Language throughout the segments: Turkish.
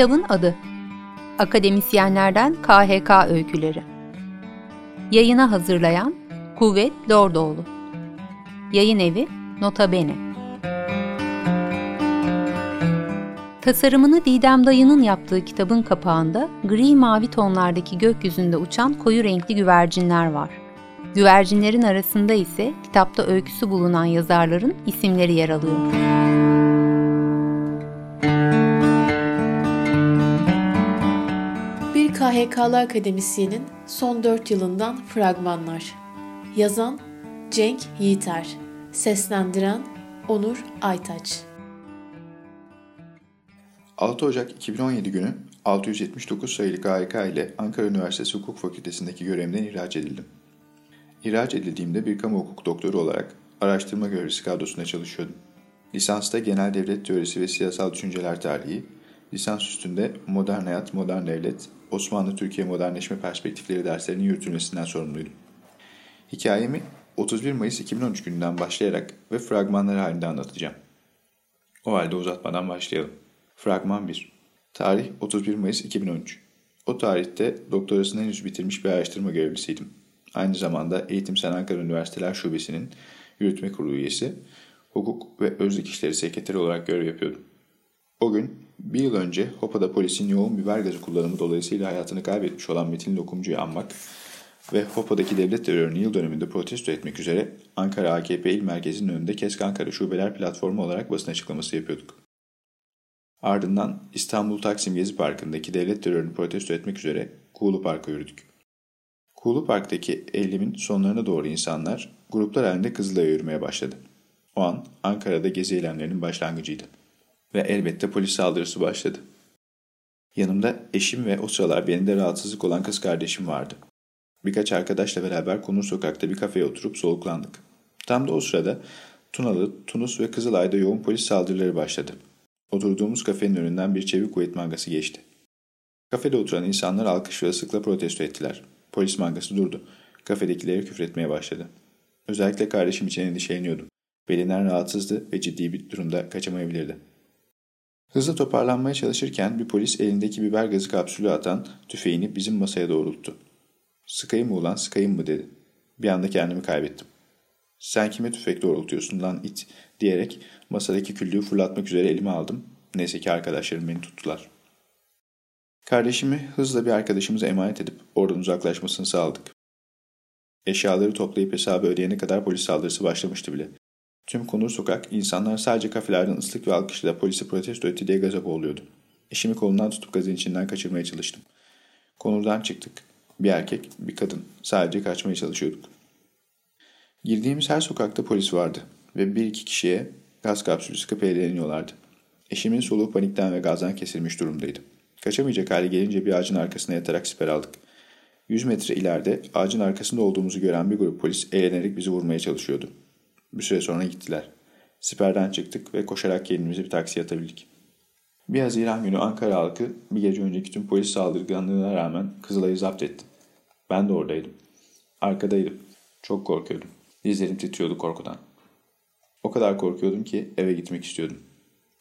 Kitabın adı Akademisyenlerden KHK Öyküleri Yayına hazırlayan Kuvvet Lordoğlu Yayın evi Nota Bene Tasarımını Didem Dayı'nın yaptığı kitabın kapağında gri mavi tonlardaki gökyüzünde uçan koyu renkli güvercinler var. Güvercinlerin arasında ise kitapta öyküsü bulunan yazarların isimleri yer alıyor. Bir KHK'lı akademisyenin son 4 yılından fragmanlar. Yazan Cenk Yiğiter Seslendiren Onur Aytaç 6 Ocak 2017 günü 679 sayılı KHK ile Ankara Üniversitesi Hukuk Fakültesindeki görevimden ihraç edildim. İhraç edildiğimde bir kamu hukuk doktoru olarak araştırma görevlisi kadrosunda çalışıyordum. Lisansta genel devlet teorisi ve siyasal düşünceler tarihi, lisans üstünde modern hayat, modern devlet, Osmanlı-Türkiye modernleşme perspektifleri derslerinin yürütülmesinden sorumluydum. Hikayemi 31 Mayıs 2013 gününden başlayarak ve fragmanlar halinde anlatacağım. O halde uzatmadan başlayalım. Fragman 1 Tarih 31 Mayıs 2013 O tarihte doktorasını henüz bitirmiş bir araştırma görevlisiydim. Aynı zamanda Eğitim Sen Ankara Üniversiteler Şubesi'nin yürütme kurulu üyesi, hukuk ve özlük işleri sekreteri olarak görev yapıyordum. O gün bir yıl önce Hopa'da polisin yoğun biber gazı kullanımı dolayısıyla hayatını kaybetmiş olan Metin Lokumcu'yu anmak ve Hopa'daki devlet terörünü yıl döneminde protesto etmek üzere Ankara AKP İl Merkezi'nin önünde Kesk Ankara Şubeler Platformu olarak basın açıklaması yapıyorduk. Ardından İstanbul Taksim Gezi Parkı'ndaki devlet terörünü protesto etmek üzere Kuğulu Park'a yürüdük. Kuğulu Park'taki eylemin sonlarına doğru insanlar gruplar halinde Kızılay'a yürümeye başladı. O an Ankara'da gezi eylemlerinin başlangıcıydı. Ve elbette polis saldırısı başladı. Yanımda eşim ve o sıralar benim de rahatsızlık olan kız kardeşim vardı. Birkaç arkadaşla beraber Konur Sokak'ta bir kafeye oturup soluklandık. Tam da o sırada Tunalı, Tunus ve Kızılay'da yoğun polis saldırıları başladı. Oturduğumuz kafenin önünden bir çevik kuvvet mangası geçti. Kafede oturan insanlar alkış ve ıslıkla protesto ettiler. Polis mangası durdu. Kafedekileri küfretmeye başladı. Özellikle kardeşim için endişeleniyordum. Belinden rahatsızdı ve ciddi bir durumda kaçamayabilirdi. Hızlı toparlanmaya çalışırken bir polis elindeki biber gazı kapsülü atan tüfeğini bizim masaya doğrulttu. Sıkayım mı ulan sıkayım mı dedi. Bir anda kendimi kaybettim. Sen kime tüfek doğrultuyorsun lan it diyerek masadaki küllüğü fırlatmak üzere elime aldım. Neyse ki arkadaşlarım beni tuttular. Kardeşimi hızla bir arkadaşımıza emanet edip oradan uzaklaşmasını sağladık. Eşyaları toplayıp hesabı ödeyene kadar polis saldırısı başlamıştı bile. Tüm Konur Sokak, insanlar sadece kafelerden ıslık ve alkışla polisi protesto etti diye gaza boğuluyordu. Eşimi kolundan tutup gazın içinden kaçırmaya çalıştım. Konurdan çıktık. Bir erkek, bir kadın. Sadece kaçmaya çalışıyorduk. Girdiğimiz her sokakta polis vardı ve bir iki kişiye gaz kapsülü sıkıp eğleniyorlardı. Eşimin soluğu panikten ve gazdan kesilmiş durumdaydı. Kaçamayacak hale gelince bir ağacın arkasına yatarak siper aldık. Yüz metre ileride ağacın arkasında olduğumuzu gören bir grup polis eğlenerek bizi vurmaya çalışıyordu. Bir süre sonra gittiler. Siperden çıktık ve koşarak kendimizi bir taksiye atabildik. Bir Haziran günü Ankara halkı bir gece önceki tüm polis saldırganlığına rağmen Kızılay'ı zapt etti. Ben de oradaydım. Arkadaydım. Çok korkuyordum. Dizlerim titriyordu korkudan. O kadar korkuyordum ki eve gitmek istiyordum.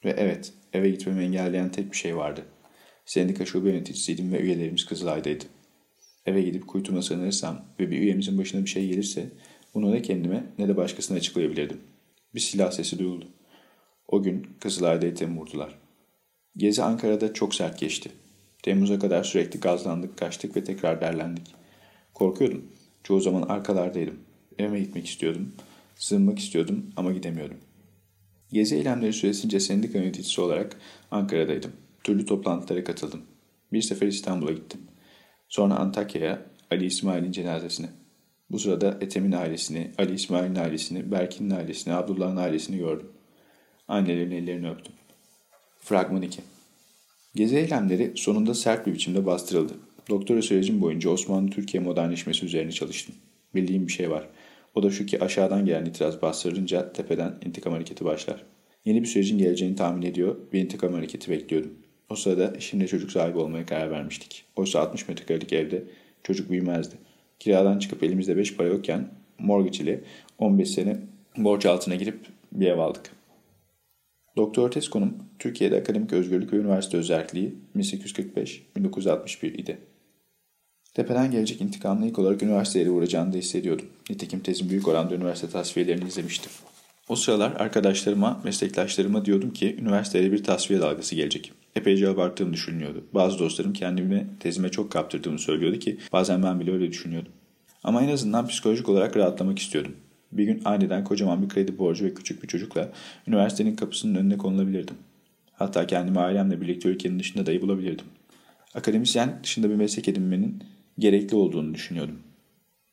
Ve evet, eve gitmemi engelleyen tek bir şey vardı. Sendika şube yöneticisiydim ve üyelerimiz Kızılay'daydı. Eve gidip kuytuma sığınırsam ve bir üyemizin başına bir şey gelirse bunu ne kendime ne de başkasına açıklayabilirdim. Bir silah sesi duyuldu. O gün Kızılay'da etemi vurdular. Gezi Ankara'da çok sert geçti. Temmuz'a kadar sürekli gazlandık, kaçtık ve tekrar derlendik. Korkuyordum. Çoğu zaman arkalardaydım. Evime gitmek istiyordum. Sığınmak istiyordum ama gidemiyordum. Gezi eylemleri süresince sendika yöneticisi olarak Ankara'daydım. Türlü toplantılara katıldım. Bir sefer İstanbul'a gittim. Sonra Antakya'ya Ali İsmail'in cenazesine. Bu sırada Ethem'in ailesini, Ali İsmail'in ailesini, Berkin'in ailesini, Abdullah'ın ailesini gördüm. Annelerin ellerini öptüm. Fragman 2 Gezi eylemleri sonunda sert bir biçimde bastırıldı. Doktora sürecim boyunca Osmanlı-Türkiye modernleşmesi üzerine çalıştım. Bildiğim bir şey var. O da şu ki aşağıdan gelen itiraz bastırınca tepeden intikam hareketi başlar. Yeni bir sürecin geleceğini tahmin ediyor ve intikam hareketi bekliyordum. O sırada eşimle çocuk sahibi olmaya karar vermiştik. Oysa 60 metrekarelik evde çocuk büyümezdi. Kiradan çıkıp elimizde 5 para yokken mortgage ile 15 sene borç altına girip bir ev aldık. Doktor tez konum Türkiye'de akademik özgürlük ve üniversite özelliği 1845-1961 idi. Tepeden gelecek intikamını ilk olarak üniversitelere uğrayacağını da hissediyordum. Nitekim tezin büyük oranda üniversite tasfiyelerini izlemiştim. O sıralar arkadaşlarıma, meslektaşlarıma diyordum ki üniversiteye bir tasfiye dalgası gelecek. Epeyce abarttığım düşünülüyordu. Bazı dostlarım kendimi tezime çok kaptırdığımı söylüyordu ki bazen ben bile öyle düşünüyordum. Ama en azından psikolojik olarak rahatlamak istiyordum. Bir gün aniden kocaman bir kredi borcu ve küçük bir çocukla üniversitenin kapısının önüne konulabilirdim. Hatta kendimi ailemle birlikte ülkenin dışında dahi bulabilirdim. Akademisyen dışında bir meslek edinmenin gerekli olduğunu düşünüyordum.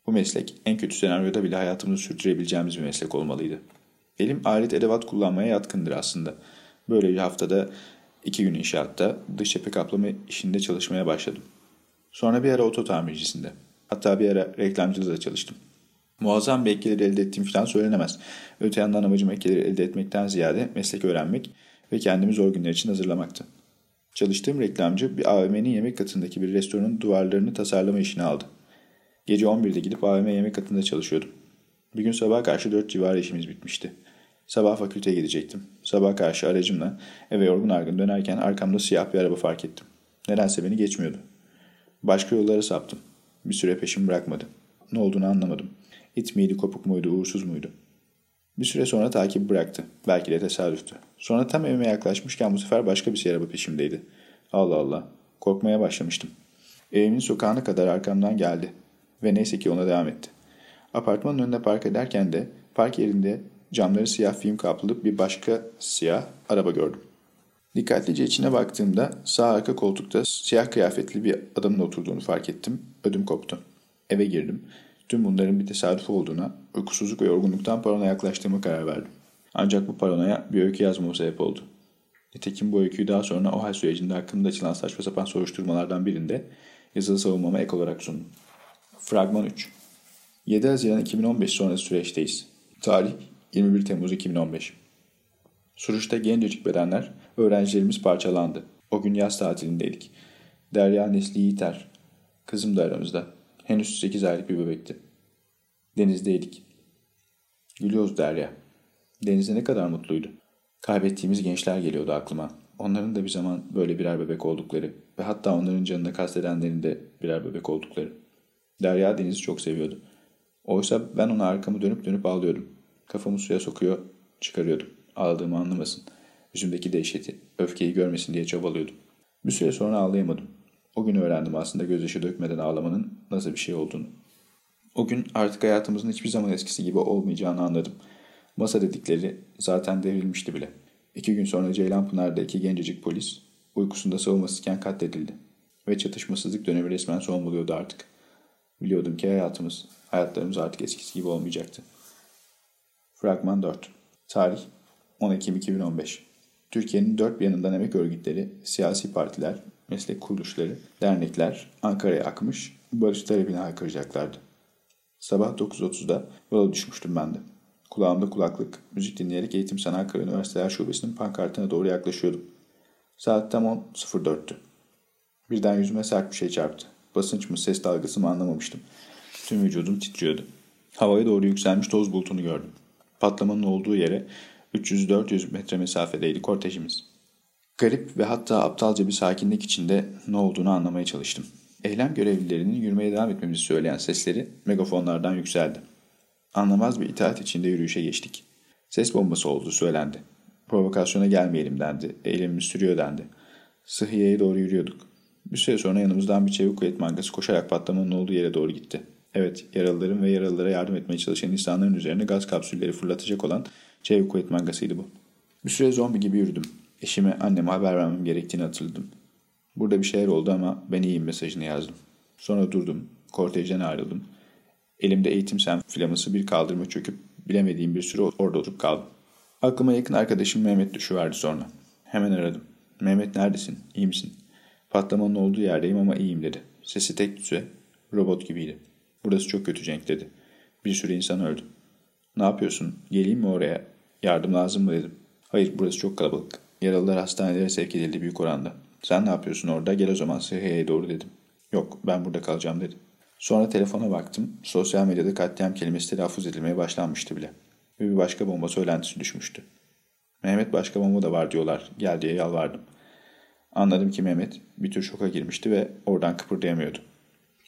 Bu meslek en kötü senaryoda bile hayatımızı sürdürebileceğimiz bir meslek olmalıydı. Elim alet edevat kullanmaya yatkındır aslında. Böylece haftada iki gün inşaatta dış cephe kaplama işinde çalışmaya başladım. Sonra bir ara oto tamircisinde. Hatta bir ara reklamcılığı da çalıştım. Muazzam bir ekleri elde ettiğim falan söylenemez. Öte yandan amacım ekleri elde etmekten ziyade meslek öğrenmek ve kendimi zor günler için hazırlamaktı. Çalıştığım reklamcı bir AVM'nin yemek katındaki bir restoranın duvarlarını tasarlama işini aldı. Gece 11'de gidip AVM yemek katında çalışıyordum. Bir gün sabah karşı 4 civarı işimiz bitmişti. Sabah fakülteye gidecektim. Sabah karşı aracımla eve yorgun argın dönerken arkamda siyah bir araba fark ettim. Nedense beni geçmiyordu. Başka yollara saptım. Bir süre peşimi bırakmadı. Ne olduğunu anlamadım. İt miydi, kopuk muydu, uğursuz muydu? Bir süre sonra takibi bıraktı. Belki de tesadüftü. Sonra tam evime yaklaşmışken bu sefer başka bir araba peşimdeydi. Allah Allah. Korkmaya başlamıştım. Evimin sokağına kadar arkamdan geldi. Ve neyse ki ona devam etti. Apartmanın önünde park ederken de park yerinde camları siyah film kaplı bir başka siyah araba gördüm. Dikkatlice içine baktığımda sağ arka koltukta siyah kıyafetli bir adamın oturduğunu fark ettim. Ödüm koptu. Eve girdim. Tüm bunların bir tesadüf olduğuna, uykusuzluk ve yorgunluktan parona yaklaştığımı karar verdim. Ancak bu paranoya bir öykü yazmama sebep oldu. Nitekim bu öyküyü daha sonra o hal sürecinde hakkında açılan saçma sapan soruşturmalardan birinde yazılı savunmama ek olarak sundum. Fragman 3 7 Haziran 2015 sonrası süreçteyiz. Tarih 21 Temmuz 2015 Suruç'ta gencecik bedenler, öğrencilerimiz parçalandı. O gün yaz tatilindeydik. Derya Nesli Yiğiter. Kızım da aramızda. Henüz 8 aylık bir bebekti. Denizdeydik. Gülüyoruz Derya. Denizde ne kadar mutluydu. Kaybettiğimiz gençler geliyordu aklıma. Onların da bir zaman böyle birer bebek oldukları ve hatta onların canını kastedenlerin de birer bebek oldukları. Derya denizi çok seviyordu. Oysa ben ona arkamı dönüp dönüp ağlıyordum. Kafamı suya sokuyor, çıkarıyordum. Ağladığımı anlamasın. Yüzümdeki dehşeti, öfkeyi görmesin diye çabalıyordum. Bir süre sonra ağlayamadım. O gün öğrendim aslında gözyaşı dökmeden ağlamanın nasıl bir şey olduğunu. O gün artık hayatımızın hiçbir zaman eskisi gibi olmayacağını anladım. Masa dedikleri zaten devrilmişti bile. İki gün sonra Ceylanpınar'da iki gencecik polis uykusunda savunmasızken katledildi. Ve çatışmasızlık dönemi resmen son buluyordu artık. Biliyordum ki hayatımız, hayatlarımız artık eskisi gibi olmayacaktı. Fragman 4 Tarih 10 Ekim 2015 Türkiye'nin dört bir yanından emek örgütleri, siyasi partiler, meslek kuruluşları, dernekler Ankara'ya akmış, barış talebini haykıracaklardı. Sabah 9.30'da yola düşmüştüm ben de. Kulağımda kulaklık, müzik dinleyerek Eğitim Sanayi Ankara Üniversiteler Şubesi'nin pankartına doğru yaklaşıyordum. Saat tam 10.04'tü. Birden yüzüme sert bir şey çarptı. Basınç mı, ses dalgası mı anlamamıştım. Tüm vücudum titriyordu. Havaya doğru yükselmiş toz bulutunu gördüm. Patlamanın olduğu yere 300-400 metre mesafedeydi kortejimiz. Garip ve hatta aptalca bir sakinlik içinde ne olduğunu anlamaya çalıştım. Eylem görevlilerinin yürümeye devam etmemizi söyleyen sesleri megafonlardan yükseldi. Anlamaz bir itaat içinde yürüyüşe geçtik. Ses bombası olduğu söylendi. Provokasyona gelmeyelim dendi. Eylemimiz sürüyor dendi. Sıhhiye'ye doğru yürüyorduk. Bir süre sonra yanımızdan bir çevik kuvvet mangası koşarak patlamanın olduğu yere doğru gitti. Evet, yaralıların ve yaralılara yardım etmeye çalışan insanların üzerine gaz kapsülleri fırlatacak olan çevik kuvvet mangasıydı bu. Bir süre zombi gibi yürüdüm. Eşime, anneme haber vermem gerektiğini hatırladım. Burada bir şeyler oldu ama ben iyiyim mesajını yazdım. Sonra durdum, kortejden ayrıldım. Elimde eğitim sen flaması bir kaldırma çöküp bilemediğim bir süre orada oturup kaldım. Aklıma yakın arkadaşım Mehmet düşüverdi sonra. Hemen aradım. Mehmet neredesin? İyi misin? Patlamanın olduğu yerdeyim ama iyiyim dedi. Sesi tek düze, robot gibiydi. Burası çok kötü Cenk dedi. Bir sürü insan öldü. Ne yapıyorsun? Geleyim mi oraya? Yardım lazım mı dedim. Hayır burası çok kalabalık. Yaralılar hastanelere sevk edildi büyük oranda. Sen ne yapıyorsun orada? Gel o zaman SH'ye doğru dedim. Yok ben burada kalacağım dedi. Sonra telefona baktım. Sosyal medyada katliam kelimesi telaffuz edilmeye başlanmıştı bile. Ve bir başka bomba söylentisi düşmüştü. Mehmet başka mama da var diyorlar. Gel diye yalvardım. Anladım ki Mehmet bir tür şoka girmişti ve oradan kıpırdayamıyordu.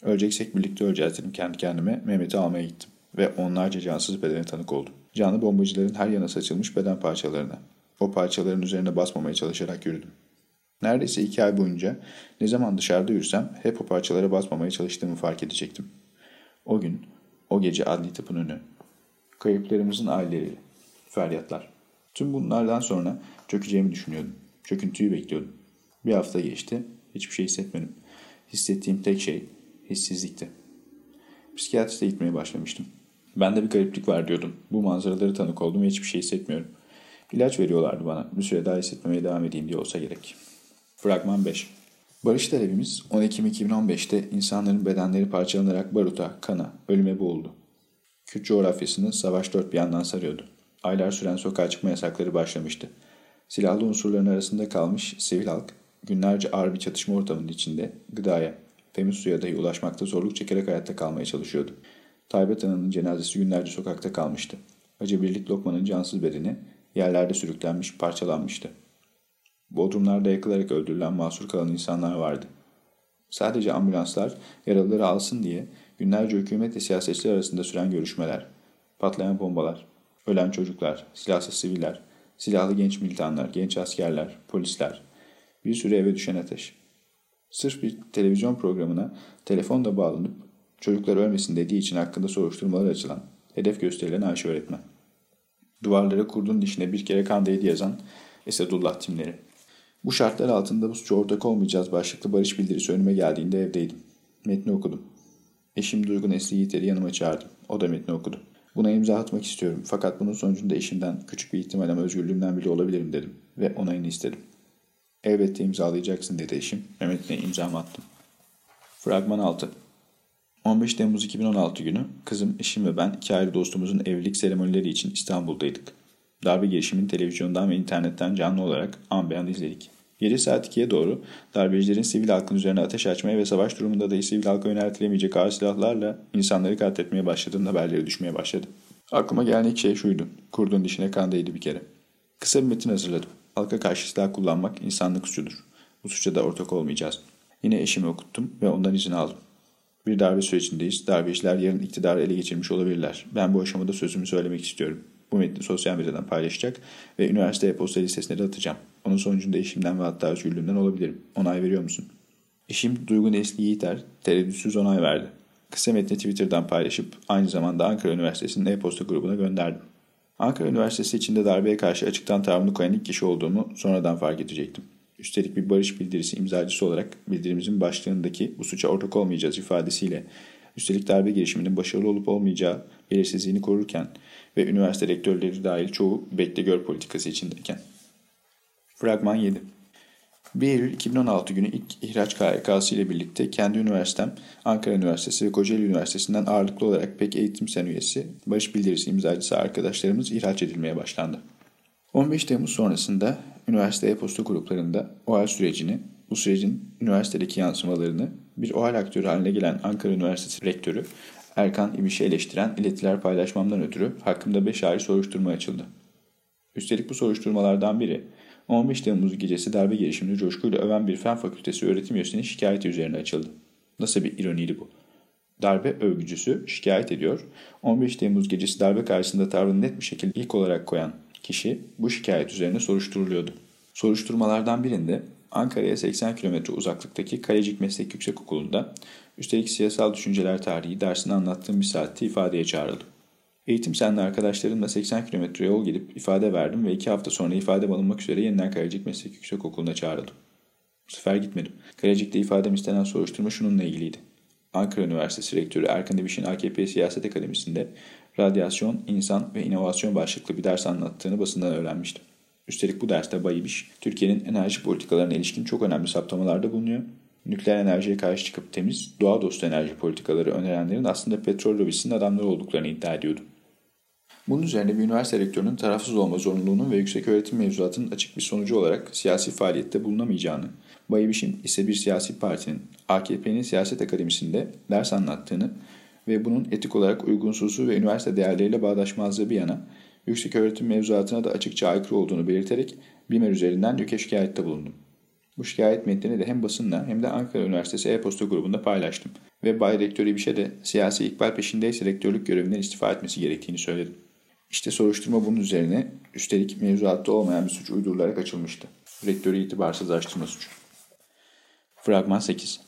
Öleceksek birlikte öleceğiz dedim kendi kendime. Mehmet'i almaya gittim ve onlarca cansız bedene tanık oldum. Canlı bombacıların her yana saçılmış beden parçalarına. O parçaların üzerine basmamaya çalışarak yürüdüm. Neredeyse iki ay boyunca ne zaman dışarıda yürüsem hep o parçalara basmamaya çalıştığımı fark edecektim. O gün, o gece adli tıpın önü. Kayıplarımızın aileleri, feryatlar. Tüm bunlardan sonra çökeceğimi düşünüyordum. Çöküntüyü bekliyordum. Bir hafta geçti, hiçbir şey hissetmedim. Hissettiğim tek şey hissizlikti. Psikiyatriste gitmeye başlamıştım. Bende bir gariplik var diyordum. Bu manzaraları tanık oldum ve hiçbir şey hissetmiyorum. İlaç veriyorlardı bana. Bir süre daha hissetmemeye devam edeyim diye olsa gerek. Fragman 5 Barış talebimiz 10 Ekim 2015'te insanların bedenleri parçalanarak baruta, kana, ölüme boğuldu. Kürt coğrafyasını savaş dört bir yandan sarıyordu. Aylar süren sokağa çıkma yasakları başlamıştı. Silahlı unsurların arasında kalmış sivil halk, günlerce ağır bir çatışma ortamının içinde gıdaya, temiz suya dahi ulaşmakta zorluk çekerek hayatta kalmaya çalışıyordu. Taybet Ana'nın cenazesi günlerce sokakta kalmıştı. Acı Birlik Lokman'ın cansız bedeni yerlerde sürüklenmiş, parçalanmıştı. Bodrumlarda yakılarak öldürülen mahsur kalan insanlar vardı. Sadece ambulanslar yaralıları alsın diye günlerce hükümet ve siyasetçiler arasında süren görüşmeler, patlayan bombalar, ölen çocuklar, silahsız siviller, silahlı genç militanlar, genç askerler, polisler, bir sürü eve düşen ateş. Sırf bir televizyon programına telefonla bağlanıp çocuklar ölmesin dediği için hakkında soruşturmalar açılan, hedef gösterilen Ayşe öğretmen. Duvarlara kurdun dişine bir kere kan değdi yazan Esedullah timleri. Bu şartlar altında bu suça ortak olmayacağız başlıklı barış bildirisi önüme geldiğinde evdeydim. Metni okudum. Eşim Duygu Nesli Yiğiter'i yanıma çağırdım. O da metni okudu. Buna imza atmak istiyorum fakat bunun sonucunda eşimden küçük bir ihtimal ama özgürlüğümden bile olabilirim dedim ve onayını istedim. Elbette imzalayacaksın dedi eşim ve metne imzamı attım. Fragman 6 15 Temmuz 2016 günü kızım, eşim ve ben iki ayrı dostumuzun evlilik seremonileri için İstanbul'daydık. Darbe girişimini televizyondan ve internetten canlı olarak an beyan izledik. Gece saat 2'ye doğru darbecilerin sivil halkın üzerine ateş açmaya ve savaş durumunda dahi sivil halka yöneltilemeyecek ağır silahlarla insanları katletmeye başladığının haberleri düşmeye başladı. Aklıma gelen ilk şey şuydu. Kurdun dişine kan değdi bir kere. Kısa bir metin hazırladım. Halka karşı silah kullanmak insanlık suçudur. Bu suça da ortak olmayacağız. Yine eşimi okuttum ve ondan izin aldım. Bir darbe sürecindeyiz. Darbeciler yarın iktidarı ele geçirmiş olabilirler. Ben bu aşamada sözümü söylemek istiyorum. Bu metni sosyal medyadan paylaşacak ve üniversite e-posta listesine de atacağım. Onun sonucunda eşimden ve hatta özgürlüğümden olabilirim. Onay veriyor musun? Eşim Duygu Nesli Yiğiter tereddütsüz onay verdi. Kısa metni Twitter'dan paylaşıp aynı zamanda Ankara Üniversitesi'nin e-posta grubuna gönderdim. Ankara Üniversitesi içinde darbeye karşı açıktan tavrını koyan ilk kişi olduğumu sonradan fark edecektim. Üstelik bir barış bildirisi imzacısı olarak bildirimizin başlığındaki bu suça ortak olmayacağız ifadesiyle üstelik darbe girişiminin başarılı olup olmayacağı belirsizliğini korurken ve üniversite rektörleri dahil çoğu bekle gör politikası içindeyken. Fragman 7 1 Eylül 2016 günü ilk ihraç KYK'sı ile birlikte kendi üniversitem Ankara Üniversitesi ve Kocaeli Üniversitesi'nden ağırlıklı olarak PEK eğitim sen üyesi, barış bildirisi imzacısı arkadaşlarımız ihraç edilmeye başlandı. 15 Temmuz sonrasında üniversite e-posta gruplarında OAL sürecini, bu sürecin üniversitedeki yansımalarını bir OAL aktörü haline gelen Ankara Üniversitesi Rektörü Erkan İbiş'i eleştiren iletiler paylaşmamdan ötürü hakkımda 5 ayrı soruşturma açıldı. Üstelik bu soruşturmalardan biri 15 Temmuz gecesi darbe girişimini coşkuyla öven bir fen fakültesi öğretim üyesinin şikayeti üzerine açıldı. Nasıl bir ironiydi bu? Darbe övgücüsü şikayet ediyor. 15 Temmuz gecesi darbe karşısında tavrını net bir şekilde ilk olarak koyan kişi bu şikayet üzerine soruşturuluyordu. Soruşturmalardan birinde Ankara'ya 80 km uzaklıktaki Kalecik Meslek Yüksekokulu'nda üstelik siyasal düşünceler tarihi dersini anlattığım bir saatte ifadeye çağrıldım. Eğitim senli arkadaşlarımla 80 km yol gidip ifade verdim ve 2 hafta sonra ifade alınmak üzere yeniden Kalecik Meslek Yüksekokulu'na çağrıldım. Bu sefer gitmedim. Kalecik'te ifadem istenen soruşturma şununla ilgiliydi. Ankara Üniversitesi Rektörü Erkan Dibiş'in AKP Siyaset Akademisi'nde radyasyon, insan ve inovasyon başlıklı bir ders anlattığını basından öğrenmiştim. Üstelik bu derste Bayibiş, Türkiye'nin enerji politikalarına ilişkin çok önemli saptamalarda bulunuyor. Nükleer enerjiye karşı çıkıp temiz, doğa dostu enerji politikaları önerenlerin aslında petrol lobisinin adamları olduklarını iddia ediyordu. Bunun üzerine bir üniversite rektörünün tarafsız olma zorunluluğunun ve yüksek öğretim mevzuatının açık bir sonucu olarak siyasi faaliyette bulunamayacağını, Bayibiş'in ise bir siyasi partinin AKP'nin siyaset akademisinde ders anlattığını ve bunun etik olarak uygunsuzu ve üniversite değerleriyle bağdaşmazlığı bir yana Yüksek öğretim mevzuatına da açıkça aykırı olduğunu belirterek BİMER üzerinden YÖK'e şikayette bulundum. Bu şikayet metnini de hem basınla hem de Ankara Üniversitesi e-posta grubunda paylaştım ve Bay Rektör İbiş'e de siyasi ikbal peşindeyse rektörlük görevinden istifa etmesi gerektiğini söyledim. İşte soruşturma bunun üzerine üstelik mevzuatta olmayan bir suç uydurularak açılmıştı. Rektörü itibarsızlaştırma suçu. Fragman 8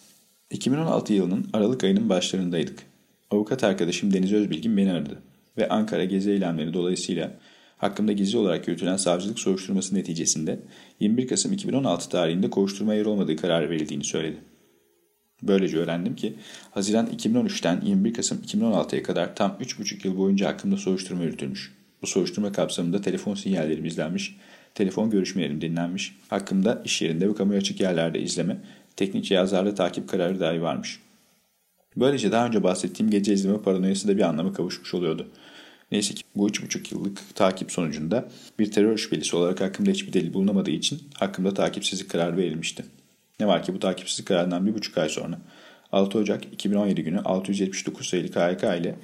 2016 yılının Aralık ayının başlarındaydık. Avukat arkadaşım Deniz Özbilgin beni aradı ve Ankara gezi eylemleri dolayısıyla hakkında gizli olarak yürütülen savcılık soruşturması neticesinde 21 Kasım 2016 tarihinde kovuşturma yer olmadığı kararı verildiğini söyledi. Böylece öğrendim ki Haziran 2013'ten 21 Kasım 2016'ya kadar tam 3,5 yıl boyunca hakkında soruşturma yürütülmüş. Bu soruşturma kapsamında telefon sinyallerim izlenmiş, telefon görüşmelerim dinlenmiş, hakkında iş yerinde ve kamuya açık yerlerde izleme, teknik cihazlarla takip kararı dahi varmış. Böylece daha önce bahsettiğim gece izleme paranoyası da bir anlama kavuşmuş oluyordu. Neyse ki bu 3,5 yıllık takip sonucunda bir terör şüphelisi olarak hakkımda hiçbir delil bulunamadığı için hakkımda takipsizlik kararı verilmişti. Ne var ki bu takipsizlik kararından bir buçuk ay sonra 6 Ocak 2017 günü 679 sayılı KHK ile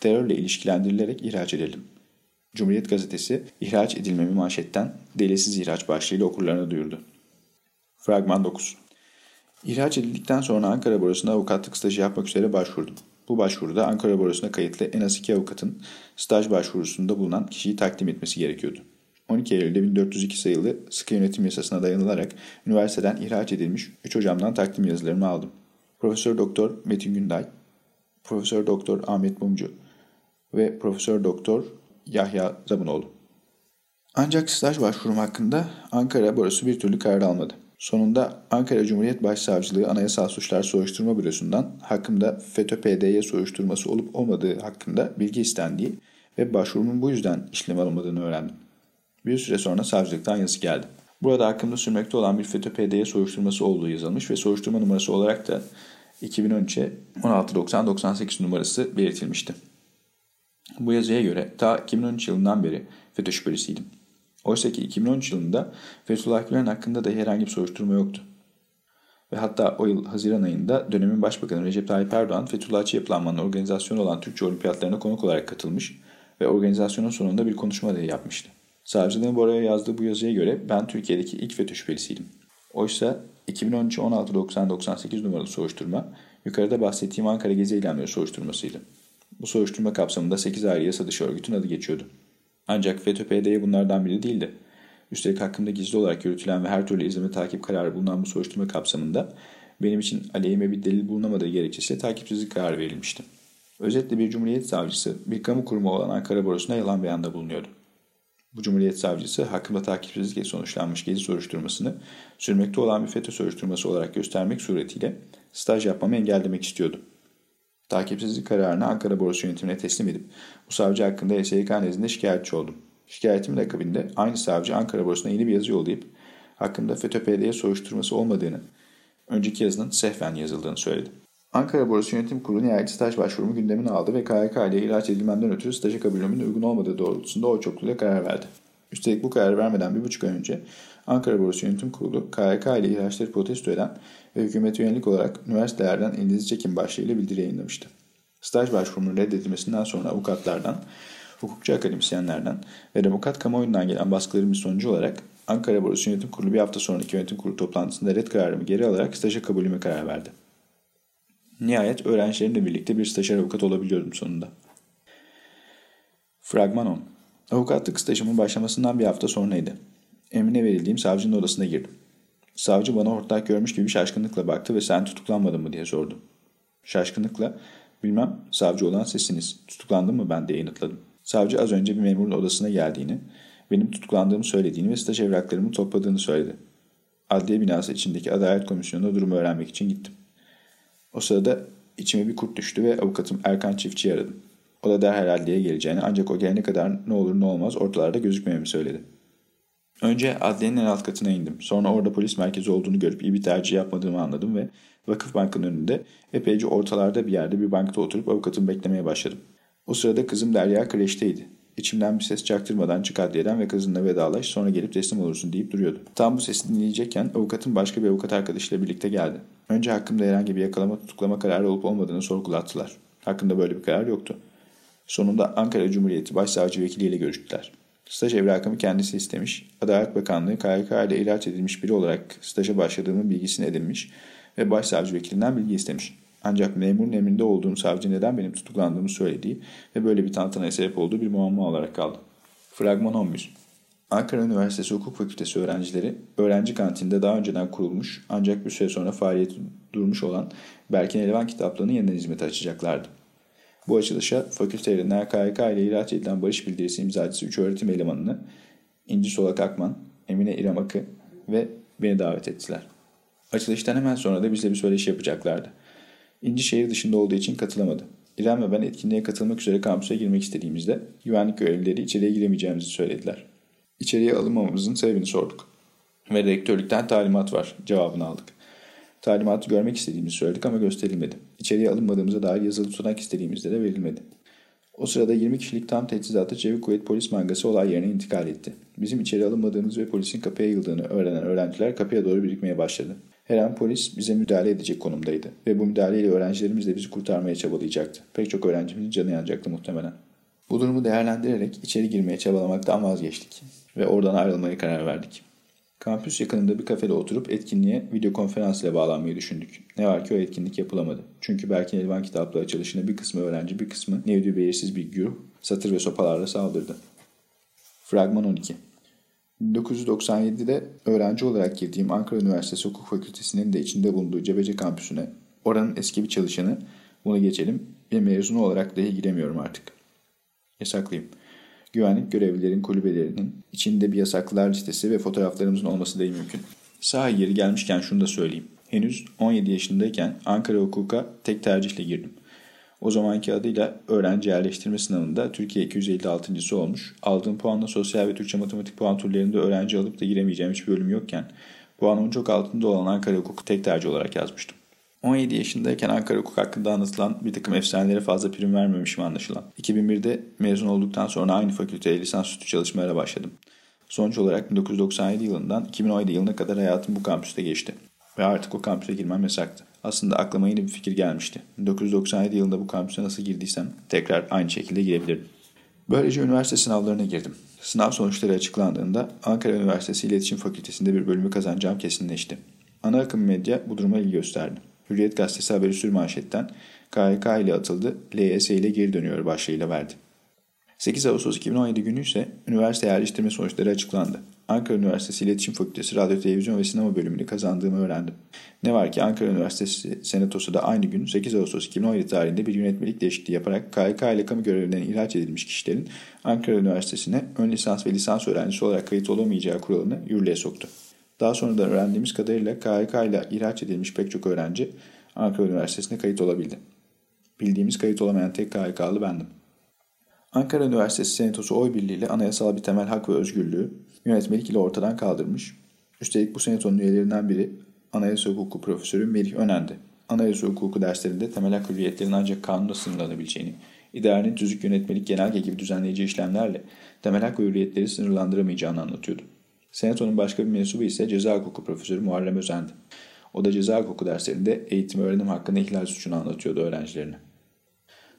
terörle ilişkilendirilerek ihraç edildim. Cumhuriyet Gazetesi ihraç edilmemi manşetten delisiz ihraç başlığıyla okurlarına duyurdu. Fragman 9 İhraç edildikten sonra Ankara Borsası'na avukatlık stajı yapmak üzere başvurdum. Bu başvuruda Ankara Borsası'na kayıtlı en az iki avukatın staj başvurusunda bulunan kişiyi takdim etmesi gerekiyordu. 12 Eylül'de 1402 sayılı sıkı yönetim yasasına dayanılarak üniversiteden ihraç edilmiş 3 hocamdan takdim yazılarımı aldım. Profesör Doktor Metin Günday, Profesör Doktor Ahmet Mumcu ve Profesör Doktor Yahya Zabunoğlu. Ancak staj başvurum hakkında Ankara Borsası bir türlü karar almadı. Sonunda Ankara Cumhuriyet Başsavcılığı Anayasal Suçlar Soruşturma Bürosu'ndan hakkımda FETÖ-PDY soruşturması olup olmadığı hakkında bilgi istendiği ve başvurumun bu yüzden işlem alınmadığını öğrendim. Bir süre sonra savcılıktan yazı geldi. Burada hakkımda sürmekte olan bir FETÖ-PDY soruşturması olduğu yazılmış ve soruşturma numarası olarak da 2013'e 1690-98 numarası belirtilmişti. Bu yazıya göre ta 2013 yılından beri FETÖ şüphelisiydim. Oysa ki 2013 yılında Fethullah Gülen hakkında da herhangi bir soruşturma yoktu. Ve hatta o yıl Haziran ayında dönemin Başbakanı Recep Tayyip Erdoğan Fethullahçı yapılanmanın organizasyonu olan Türkçe Olimpiyatlarına konuk olarak katılmış ve organizasyonun sonunda bir konuşma da yapmıştı. Savcılığın Bora'ya yazdığı bu yazıya göre ben Türkiye'deki ilk FETÖ şüphelisiydim. Oysa 2013 16 90 98 numaralı soruşturma yukarıda bahsettiğim Ankara Gezi eylemleri soruşturmasıydı. Bu soruşturma kapsamında 8 ayrı yasa dışı örgütün adı geçiyordu. Ancak FETÖ-PDY bunlardan biri değildi. Üstelik hakkında gizli olarak yürütülen ve her türlü izleme takip kararı bulunan bu soruşturma kapsamında benim için aleyhime bir delil bulunamadığı gerekçesiyle takipsizlik kararı verilmişti. Özetle bir Cumhuriyet Savcısı bir kamu kurumu olan Ankara Borusu'na yalan beyanda bulunuyordu. Bu Cumhuriyet Savcısı hakkında takipsizlikle sonuçlanmış gezi soruşturmasını sürmekte olan bir FETÖ soruşturması olarak göstermek suretiyle staj yapmamı engellemek istiyordu. Takipsizlik kararını Ankara Borusu yönetimine teslim edip bu savcı hakkında SYK nezdinde şikayetçi oldum. Şikayetimin akabinde aynı savcı Ankara Borusu'na yeni bir yazı yollayıp hakkında FETÖ-PD'ye soruşturması olmadığını, önceki yazının sehven yazıldığını söyledi. Ankara Borusu Yönetim Kurulu nihayet staj başvurumu gündemine aldı ve KYK ile ilaç edilmemden ötürü staja kabulümün uygun olmadığı doğrultusunda o çokluğuyla karar verdi. Üstelik bu kararı vermeden bir buçuk ay önce Ankara Borusu Yönetim Kurulu KYK ile ihraçları protesto eden ve hükümete yönelik olarak üniversitelerden elinizi çekin başlığıyla bildiri yayınlamıştı. Staj başvurumunun reddedilmesinden sonra avukatlardan, hukukçu akademisyenlerden ve demokrat kamuoyundan gelen baskıların bir sonucu olarak Ankara Borusu Yönetim Kurulu bir hafta sonraki yönetim kurulu toplantısında red kararımı geri alarak staja kabulüme karar verdi. Nihayet öğrencilerimle birlikte bir stajyer avukat olabiliyordum sonunda. Fragman 10 Avukatlık stajımın başlamasından bir hafta sonraydı. Emrine verildiğim savcının odasına girdim. Savcı bana ortak görmüş gibi şaşkınlıkla baktı ve sen tutuklanmadın mı diye sordu. Şaşkınlıkla bilmem savcı olan sesiniz tutuklandın mı ben diye yanıtladım. Savcı az önce bir memurun odasına geldiğini, benim tutuklandığımı söylediğini ve staj evraklarımı topladığını söyledi. Adliye binası içindeki Adalet Komisyonu'na durumu öğrenmek için gittim. O sırada içime bir kurt düştü ve avukatım Erkan Çiftçi'yi aradım. O da derhal adliyeye geleceğini ancak o gelene kadar ne olur ne olmaz ortalarda gözükmememi söyledi. Önce adliyenin en alt katına indim. Sonra orada polis merkezi olduğunu görüp iyi bir tercih yapmadığımı anladım ve Vakıf Bank'ın önünde epeyce ortalarda bir yerde bir bankta oturup avukatımı beklemeye başladım. O sırada kızım Derya kreşteydi. İçimden bir ses çaktırmadan çık adliyeden ve kızınla vedalaş sonra gelip teslim olursun deyip duruyordu. Tam bu sesi dinleyecekken avukatım başka bir avukat arkadaşıyla birlikte geldi. Önce hakkımda herhangi bir yakalama tutuklama kararı olup olmadığını sorgulattılar. Hakkında böyle bir karar yoktu. Sonunda Ankara Cumhuriyeti Başsavcı Vekili ile görüştüler. Staj evrakımı kendisi istemiş. Adalet Bakanlığı KYK ile ihraç edilmiş biri olarak staja başladığımın bilgisini edinmiş ve başsavcı vekilinden bilgi istemiş. Ancak memurun emrinde olduğum savcı neden benim tutuklandığımı söylediği ve böyle bir tantanaya sebep olduğu bir muamma olarak kaldı. Fragman 11 Ankara Üniversitesi Hukuk Fakültesi öğrencileri öğrenci kantinde daha önceden kurulmuş ancak bir süre sonra faaliyet durmuş olan Berkin Elvan kitaplığını yeniden hizmete açacaklardı. Bu açılışa fakültelerinden KYK ile ihraç edilen barış bildirisi imzacısı 3 öğretim elemanını İnci Solak Akman, Emine İrem Akı ve beni davet ettiler. Açılıştan hemen sonra da bizle bir söyleşi yapacaklardı. İnci şehir dışında olduğu için katılamadı. İrem ve ben etkinliğe katılmak üzere kampüse girmek istediğimizde güvenlik görevlileri içeriye giremeyeceğimizi söylediler. İçeriye alınmamamızın sebebini sorduk. Ve rektörlükten talimat var cevabını aldık. Talimatı görmek istediğimizi söyledik ama gösterilmedi. İçeriye alınmadığımıza dair yazılı tutanak istediğimizde de verilmedi. O sırada 20 kişilik tam teçhizatlı Çevik Kuvvet Polis Mangası olay yerine intikal etti. Bizim içeri alınmadığımız ve polisin kapıya yıldığını öğrenen öğrenciler kapıya doğru birikmeye başladı. Her an polis bize müdahale edecek konumdaydı ve bu müdahaleyle öğrencilerimiz de bizi kurtarmaya çabalayacaktı. Pek çok öğrencimizin canı yanacaktı muhtemelen. Bu durumu değerlendirerek içeri girmeye çabalamaktan vazgeçtik ve oradan ayrılmaya karar verdik. Kampüs yakınında bir kafede oturup etkinliğe video konferans ile bağlanmayı düşündük. Ne var ki o etkinlik yapılamadı. Çünkü Berkin Elvan kitaplığı açılışına bir kısmı öğrenci bir kısmı nevdi belirsiz bir güruh satır ve sopalarla saldırdı. Fragman 12 1997'de öğrenci olarak girdiğim Ankara Üniversitesi Hukuk Fakültesi'nin de içinde bulunduğu Cebece kampüsüne oranın eski bir çalışanı bunu geçelim bir mezunu olarak dahi giremiyorum artık. Yasaklıyım. Güvenlik görevlilerin kulübelerinin içinde bir yasaklılar listesi ve fotoğraflarımızın olması dahi mümkün. Sağ yeri gelmişken şunu da söyleyeyim. Henüz 17 yaşındayken Ankara Hukuk'a tek tercihle girdim. O zamanki adıyla öğrenci yerleştirme sınavında Türkiye 256.sı olmuş. Aldığım puanla sosyal ve Türkçe matematik puan turlarında öğrenci alıp da giremeyeceğim hiçbir bölüm yokken puanımın çok altında olan Ankara Hukuk'u tek tercih olarak yazmıştım. 17 yaşındayken Ankara Hukuk hakkında anlatılan bir takım efsanelere fazla prim vermemişim anlaşılan. 2001'de mezun olduktan sonra aynı fakülteye lisansüstü çalışmalara başladım. Sonuç olarak 1997 yılından 2017 yılına kadar hayatım bu kampüste geçti. Ve artık o kampüse girmem yasaktı. Aslında aklıma yeni bir fikir gelmişti. 1997 yılında bu kampüse nasıl girdiysem tekrar aynı şekilde girebilirdim. Böylece üniversite sınavlarına girdim. Sınav sonuçları açıklandığında Ankara Üniversitesi İletişim Fakültesi'nde bir bölümü kazanacağım kesinleşti. Ana akım medya bu duruma ilgi gösterdi. Hürriyet Gazetesi haberi sür manşetten KHK ile atıldı, LYS ile geri dönüyor başlığıyla verdi. 8 Ağustos 2017 günü ise üniversite yerleştirme sonuçları açıklandı. Ankara Üniversitesi İletişim Fakültesi Radyo, Televizyon ve Sinema bölümünü kazandığımı öğrendim. Ne var ki Ankara Üniversitesi Senatosu da aynı gün 8 Ağustos 2017 tarihinde bir yönetmelik değişikliği yaparak KYK ile kamu görevlerinden ihraç edilmiş kişilerin Ankara Üniversitesi'ne ön lisans ve lisans öğrencisi olarak kayıt olamayacağı kuralını yürürlüğe soktu. Daha sonra da öğrendiğimiz kadarıyla KHK ile ihraç edilmiş pek çok öğrenci Ankara Üniversitesi'ne kayıt olabildi. Bildiğimiz kayıt olamayan tek KHK'lı bendim. Ankara Üniversitesi Senatosu oy birliğiyle anayasal bir temel hak ve özgürlüğü yönetmelik ile ortadan kaldırmış. Üstelik bu senatonun üyelerinden biri Anayasa Hukuku Profesörü Melih Önen'di. Anayasa Hukuku derslerinde temel hak hürriyetlerinin ancak kanunla sınırlanabileceğini, idarenin tüzük yönetmelik genelge gibi düzenleyici işlemlerle temel hak ve hürriyetleri sınırlandıramayacağını anlatıyordu. Senatonun başka bir mensubu ise ceza hukuku profesörü Muharrem Özen'di. O da ceza hukuku derslerinde eğitim öğrenim hakkında ihlal suçunu anlatıyordu öğrencilerine.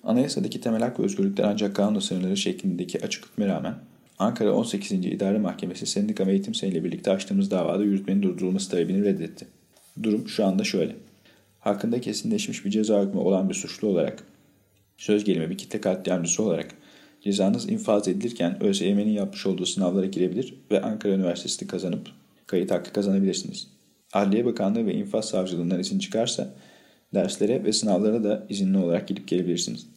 Anayasadaki temel hak ve özgürlükler ancak kanunla sınırları şeklindeki açık hükme rağmen Ankara 18. İdare Mahkemesi sendika ve eğitim ile birlikte açtığımız davada yürütmenin durdurulması talebini reddetti. Durum şu anda şöyle. Hakkında kesinleşmiş bir ceza hükmü olan bir suçlu olarak, söz gelimi bir kitle katliamcısı olarak cezanız infaz edilirken ÖSYM'nin yapmış olduğu sınavlara girebilir ve Ankara Üniversitesi'ni kazanıp kayıt hakkı kazanabilirsiniz. Adliye Bakanlığı ve infaz savcılığından izin çıkarsa derslere ve sınavlara da izinli olarak gidip gelebilirsiniz.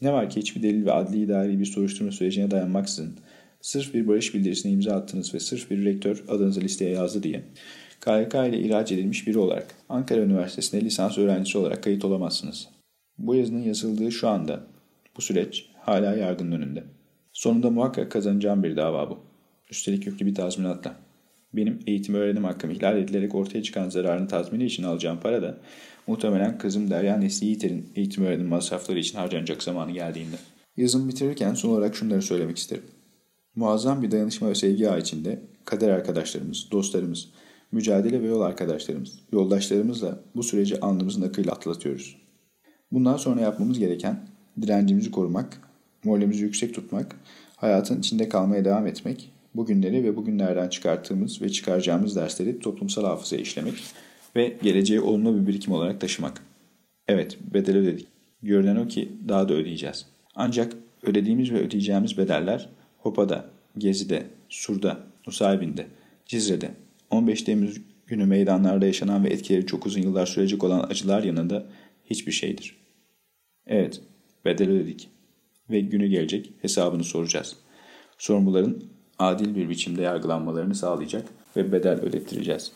Ne var ki hiçbir delil ve adli idari bir soruşturma sürecine dayanmaksızın sırf bir barış bildirisine imza attınız ve sırf bir rektör adınızı listeye yazdı diye KYK ile ihraç edilmiş biri olarak Ankara Üniversitesi'nde lisans öğrencisi olarak kayıt olamazsınız. Bu yazının yazıldığı şu anda bu süreç hala yargının önünde. Sonunda muhakkak kazanacağım bir dava bu. Üstelik yüklü bir tazminatla. Benim eğitim öğrenim hakkım ihlal edilerek ortaya çıkan zararın tazmini için alacağım para da muhtemelen kızım Derya Nesli Yiğiter'in eğitim öğrenim masrafları için harcanacak zamanı geldiğinde. Yazımı bitirirken son olarak şunları söylemek isterim. Muazzam bir dayanışma ve sevgi ağı içinde kader arkadaşlarımız, dostlarımız, mücadele ve yol arkadaşlarımız, yoldaşlarımızla bu süreci alnımızın akıyla atlatıyoruz. Bundan sonra yapmamız gereken direncimizi korumak, moralimizi yüksek tutmak, Hayatın içinde kalmaya devam etmek, bugünleri ve bugünlerden çıkarttığımız ve çıkaracağımız dersleri toplumsal hafızaya işlemek ve geleceğe olumlu bir birikim olarak taşımak. Evet, bedel ödedik. Görünen o ki daha da ödeyeceğiz. Ancak ödediğimiz ve ödeyeceğimiz bedeller Hopa'da, Gezi'de, Sur'da, Nusaybin'de, Cizre'de, 15 Temmuz günü meydanlarda yaşanan ve etkileri çok uzun yıllar sürecek olan acılar yanında hiçbir şeydir. Evet, bedel ödedik ve günü gelecek hesabını soracağız. Sorumluların adil bir biçimde yargılanmalarını sağlayacak ve bedel ödettireceğiz.